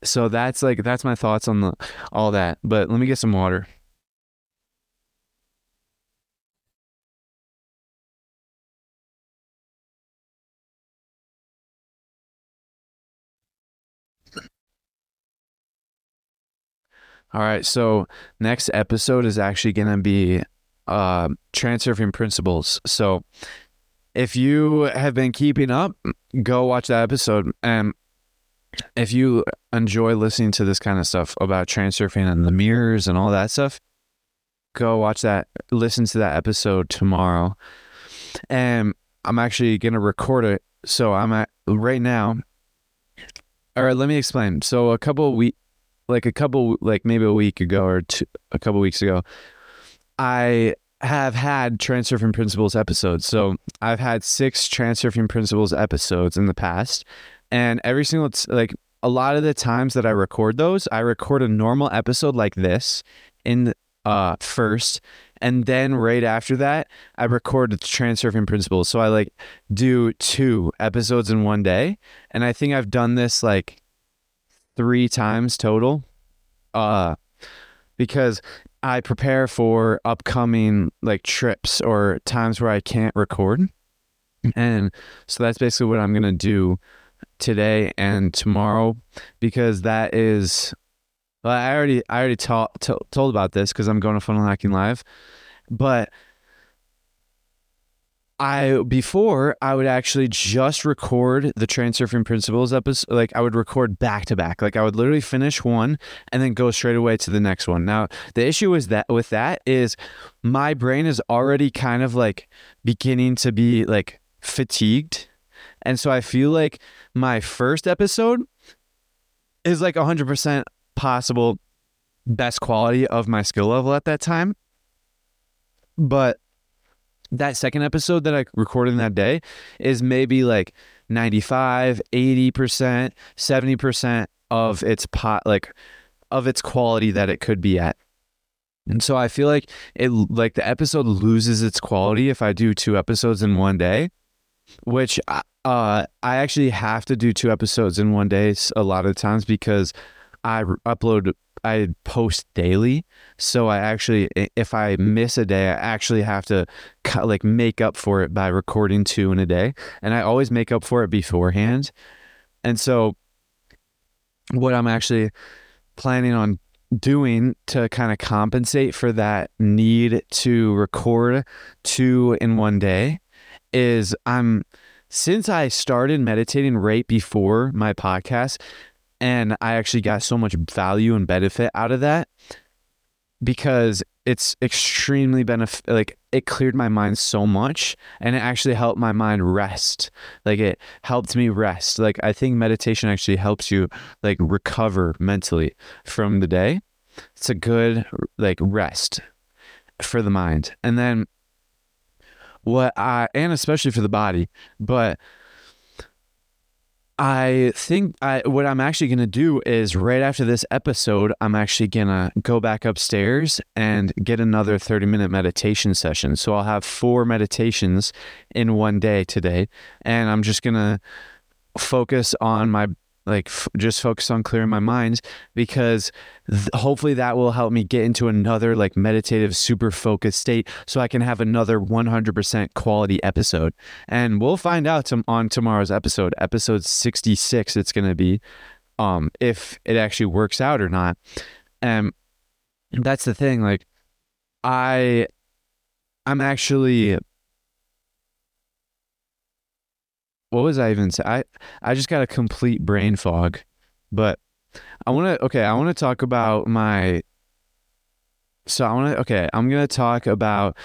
so that's like that's my thoughts on the all that. But let me get some water. All right, so next episode is actually going to be uh, transurfing principles. So if you have been keeping up, go watch that episode. And if you enjoy listening to this kind of stuff about transurfing and the mirrors and all that stuff, go watch that, listen to that episode tomorrow. And I'm actually going to record it. So I'm at right now. All right, let me explain. So a couple week, like a couple, like maybe a week ago or two, a couple weeks ago, I have had transurfing principles episodes. So I've had six transurfing principles episodes in the past and every single like a lot of the times that I record those, I record a normal episode like this in uh first and then right after that I record the transurfing principles. So I like do two episodes in one day and I think I've done this like 3 times total. Uh because I prepare for upcoming like trips or times where I can't record. And so that's basically what I'm going to do today and tomorrow because that is well, I already I already ta- told about this because I'm going to funnel hacking live, but I before I would actually just record the transurfing principles episode. Like I would record back to back. Like I would literally finish one and then go straight away to the next one. Now the issue is that with that is my brain is already kind of like beginning to be like fatigued and so I feel like my first episode is like 100% possible best quality of my skill level at that time. But that second episode that I recorded that day is maybe like 95, 80%, 70% of its pot like of its quality that it could be at. And so I feel like it like the episode loses its quality if I do two episodes in one day, which uh, I actually have to do two episodes in one day a lot of times because I upload, I post daily. So I actually, if I miss a day, I actually have to like make up for it by recording two in a day. And I always make up for it beforehand. And so what I'm actually planning on doing to kind of compensate for that need to record two in one day is I'm since I started meditating right before my podcast, and I actually got so much value and benefit out of that because it's extremely benefit like it cleared my mind so much and it actually helped my mind rest. Like it helped me rest. Like i think meditation actually helps you like recover mentally from the day. It's a good like rest for the mind. And then what I and especially for the body, but I think I what I'm actually going to do is right after this episode, I'm actually going to go back upstairs and get another 30 minute meditation session. So I'll have four meditations in one day today, and I'm just going to focus on my like f- just focus on clearing my mind because th- hopefully that will help me get into another like meditative super focused state so i can have another 100% quality episode. And we'll find out to- on tomorrow's episode episode 66 it's going to be um if it actually works out or not. And that's the thing like i i'm actually what was I even say? I I just got a complete brain fog. But I want to okay, I want to talk about my so I want to okay, I'm going to talk about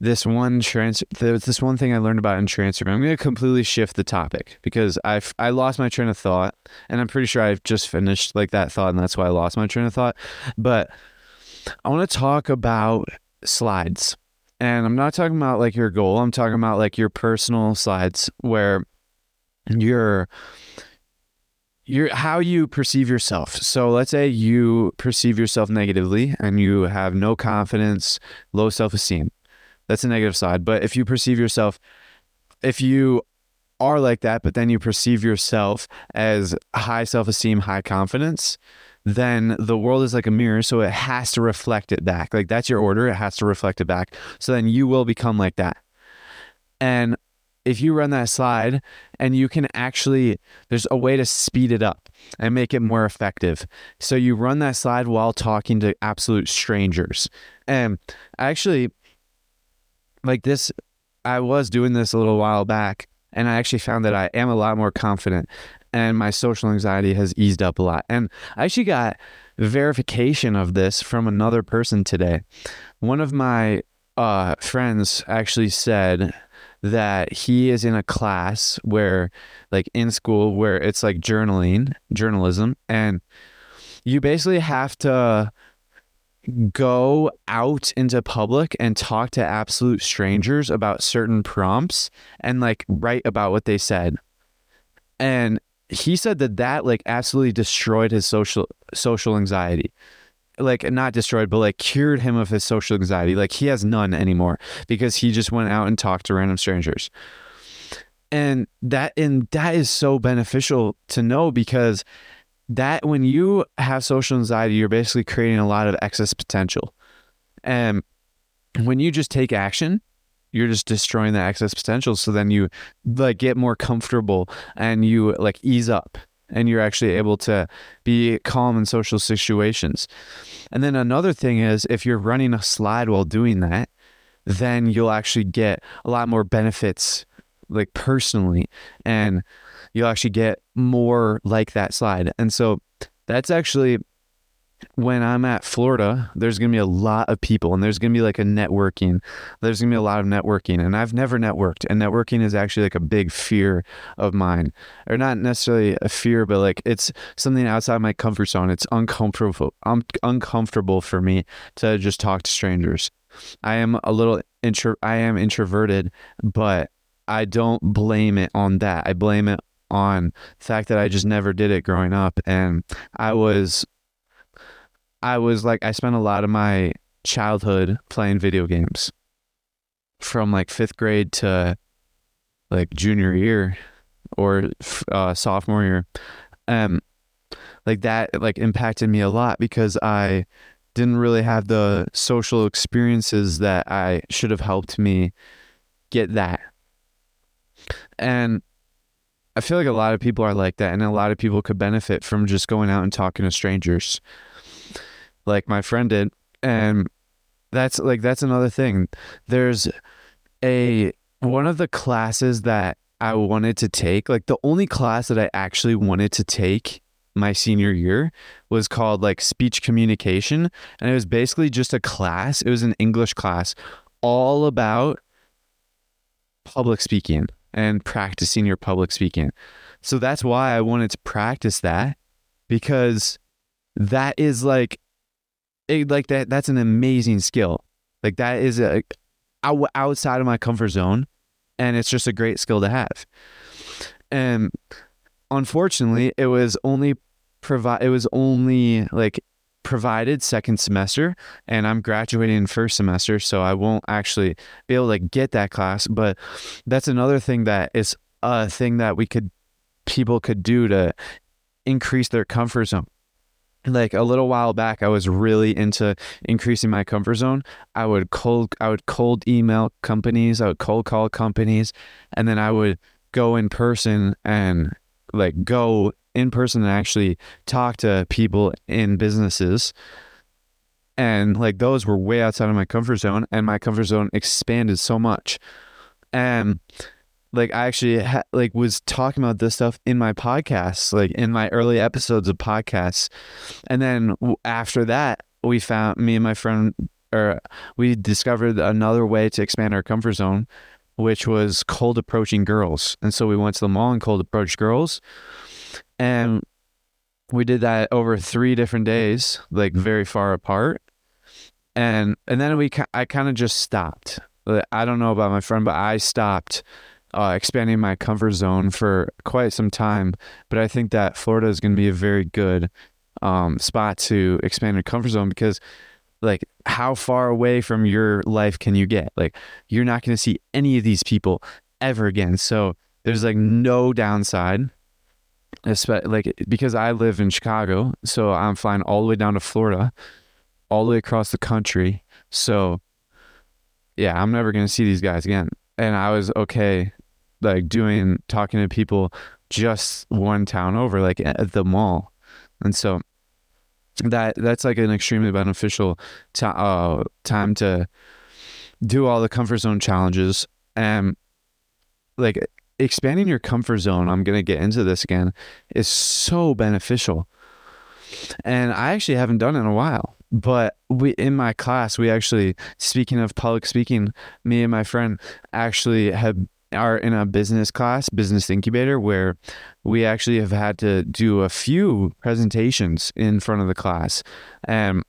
this one trans there's this one thing I learned about in transfer. I'm going to completely shift the topic because I I lost my train of thought and I'm pretty sure I've just finished like that thought and that's why I lost my train of thought. But I want to talk about slides. And I'm not talking about like your goal. I'm talking about like your personal slides where your your how you perceive yourself. So let's say you perceive yourself negatively and you have no confidence, low self-esteem. That's a negative side. But if you perceive yourself if you are like that, but then you perceive yourself as high self-esteem, high confidence, then the world is like a mirror, so it has to reflect it back. Like that's your order, it has to reflect it back. So then you will become like that. And if you run that slide and you can actually there's a way to speed it up and make it more effective. So you run that slide while talking to absolute strangers. And actually like this i was doing this a little while back and i actually found that i am a lot more confident and my social anxiety has eased up a lot. And i actually got verification of this from another person today. One of my uh, friends actually said that he is in a class where like in school where it's like journaling journalism and you basically have to go out into public and talk to absolute strangers about certain prompts and like write about what they said. And he said that that like absolutely destroyed his social social anxiety like not destroyed, but like cured him of his social anxiety. Like he has none anymore because he just went out and talked to random strangers. And that and that is so beneficial to know because that when you have social anxiety, you're basically creating a lot of excess potential. And when you just take action, you're just destroying the excess potential. So then you like get more comfortable and you like ease up and you're actually able to be calm in social situations. And then another thing is if you're running a slide while doing that, then you'll actually get a lot more benefits like personally and you'll actually get more like that slide. And so that's actually when I'm at Florida, there's going to be a lot of people and there's going to be like a networking. There's going to be a lot of networking. And I've never networked. And networking is actually like a big fear of mine. Or not necessarily a fear, but like it's something outside my comfort zone. It's uncomfortable. Um, uncomfortable for me to just talk to strangers. I am a little intro I am introverted, but I don't blame it on that. I blame it on the fact that I just never did it growing up and I was I was like, I spent a lot of my childhood playing video games from like fifth grade to like junior year or uh, sophomore year. Um, like that, like impacted me a lot because I didn't really have the social experiences that I should have helped me get that. And I feel like a lot of people are like that, and a lot of people could benefit from just going out and talking to strangers like my friend did. And that's like that's another thing. There's a one of the classes that I wanted to take, like the only class that I actually wanted to take my senior year was called like speech communication and it was basically just a class. It was an English class all about public speaking and practicing your public speaking. So that's why I wanted to practice that because that is like it, like that that's an amazing skill like that is a outside of my comfort zone and it's just a great skill to have and unfortunately it was only provide it was only like provided second semester and I'm graduating first semester so I won't actually be able to get that class but that's another thing that is a thing that we could people could do to increase their comfort zone. Like a little while back, I was really into increasing my comfort zone. I would cold, I would cold email companies, I would cold call companies, and then I would go in person and like go in person and actually talk to people in businesses and like those were way outside of my comfort zone and my comfort zone expanded so much and like i actually ha- like was talking about this stuff in my podcasts like in my early episodes of podcasts and then after that we found me and my friend or we discovered another way to expand our comfort zone which was cold approaching girls and so we went to the mall and cold approached girls and we did that over three different days, like very far apart. And and then we I kind of just stopped. I don't know about my friend, but I stopped uh, expanding my comfort zone for quite some time. But I think that Florida is going to be a very good um, spot to expand your comfort zone because, like, how far away from your life can you get? Like, you're not going to see any of these people ever again. So there's like no downside like because I live in Chicago, so I'm flying all the way down to Florida, all the way across the country. So yeah, I'm never gonna see these guys again. And I was okay, like doing talking to people just one town over, like at the mall, and so that that's like an extremely beneficial uh, time to do all the comfort zone challenges and like expanding your comfort zone, I'm to get into this again, is so beneficial. And I actually haven't done it in a while. But we in my class, we actually speaking of public speaking, me and my friend actually have are in a business class, business incubator, where we actually have had to do a few presentations in front of the class. And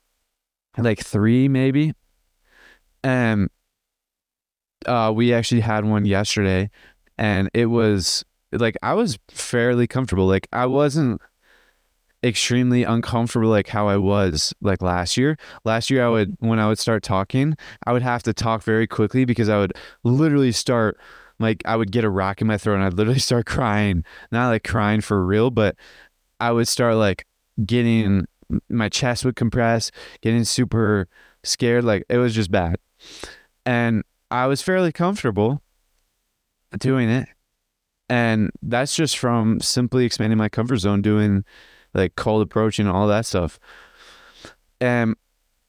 like three maybe. And uh, we actually had one yesterday and it was like I was fairly comfortable. Like I wasn't extremely uncomfortable like how I was like last year. Last year I would when I would start talking, I would have to talk very quickly because I would literally start like I would get a rock in my throat and I'd literally start crying. Not like crying for real, but I would start like getting my chest would compress, getting super scared. Like it was just bad. And I was fairly comfortable doing it. And that's just from simply expanding my comfort zone, doing like cold approaching and all that stuff. And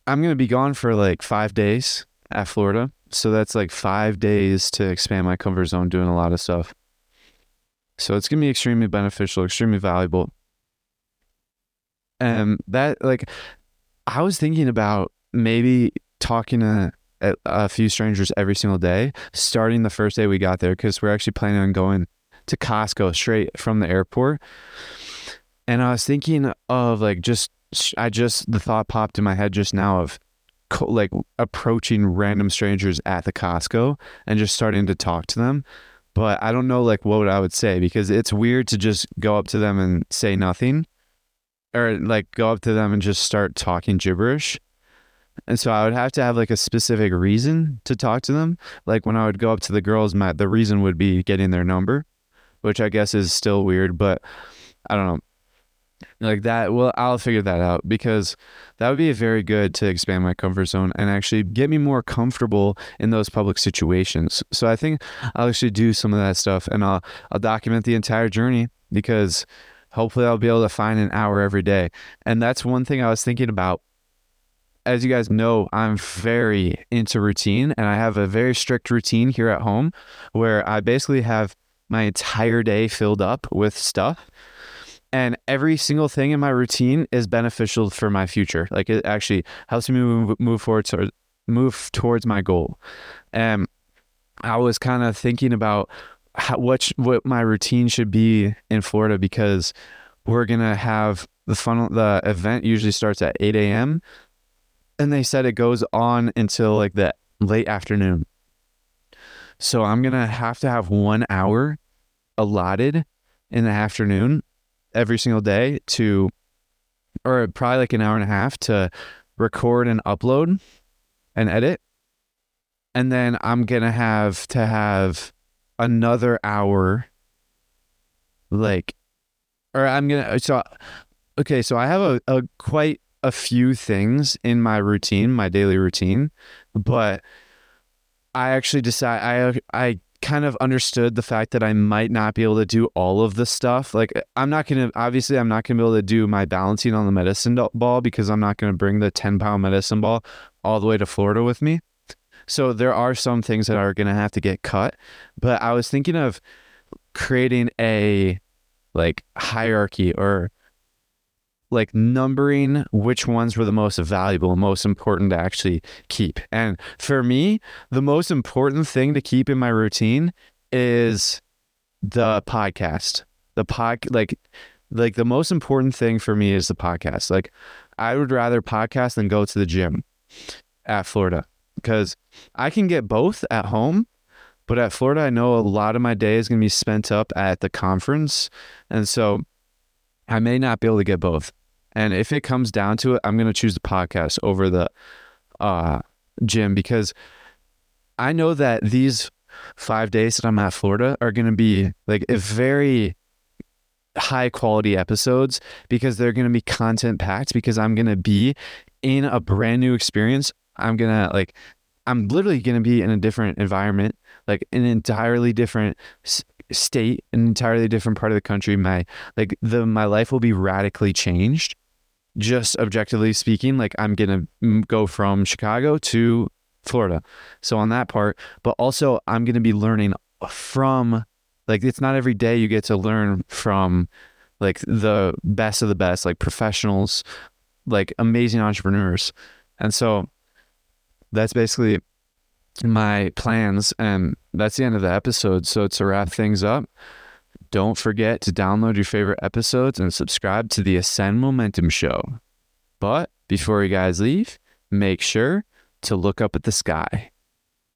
I'm going to be gone for like five days at Florida. So that's like five days to expand my comfort zone, doing a lot of stuff. So it's going to be extremely beneficial, extremely valuable. And that, like, I was thinking about maybe talking to a few strangers every single day, starting the first day we got there because we're actually planning on going to Costco straight from the airport. And I was thinking of like just, I just, the thought popped in my head just now of like approaching random strangers at the Costco and just starting to talk to them. But I don't know like what I would say because it's weird to just go up to them and say nothing or like go up to them and just start talking gibberish. And so I would have to have like a specific reason to talk to them. Like when I would go up to the girls, my the reason would be getting their number, which I guess is still weird, but I don't know. Like that, well, I'll figure that out because that would be very good to expand my comfort zone and actually get me more comfortable in those public situations. So I think I'll actually do some of that stuff and I'll I'll document the entire journey because hopefully I'll be able to find an hour every day. And that's one thing I was thinking about as you guys know, I'm very into routine and I have a very strict routine here at home where I basically have my entire day filled up with stuff. And every single thing in my routine is beneficial for my future. Like it actually helps me move, move forward to move towards my goal. And I was kind of thinking about how, what what my routine should be in Florida because we're gonna have the funnel. The event usually starts at 8 a.m and they said it goes on until like the late afternoon. So I'm to have to have one hour allotted in the afternoon every single day to, or probably like an hour and a half to record and upload and edit. And then I'm going to have to have another hour like, or I'm gonna so okay. So I have a, a quite a few things in my routine, my daily routine, but I actually decide I I kind of understood the fact that I might not be able to do all of the stuff. Like I'm not gonna obviously I'm not gonna be able to do my balancing on the medicine ball because I'm not gonna bring the 10 pound medicine ball all the way to Florida with me. So there are some things that are gonna have to get cut. But I was thinking of creating a like hierarchy or like numbering which ones were the most valuable, most important to actually keep. And for me, the most important thing to keep in my routine is the podcast. The pod like like the most important thing for me is the podcast. Like I would rather podcast than go to the gym at Florida because I can get both at home, but at Florida I know a lot of my day is going to be spent up at the conference and so I may not be able to get both. And if it comes down to it, I'm going to choose the podcast over the uh, gym because I know that these five days that I'm at Florida are going to be like very high quality episodes because they're going to be content packed because I'm going to be in a brand new experience. I'm going to like, I'm literally going to be in a different environment, like an entirely different state, an entirely different part of the country. My, like the, my life will be radically changed just objectively speaking, like I'm to go from Chicago to Florida. So on that part, but also I'm to be learning from like it's not every day you get to learn from like the best of the best, like professionals, like amazing entrepreneurs. And so that's basically my plans and that's the end of the episode. So to wrap things up, don't forget to download your favorite episodes and subscribe to the Ascend Momentum Show. But before you guys leave, make sure to look up at the sky.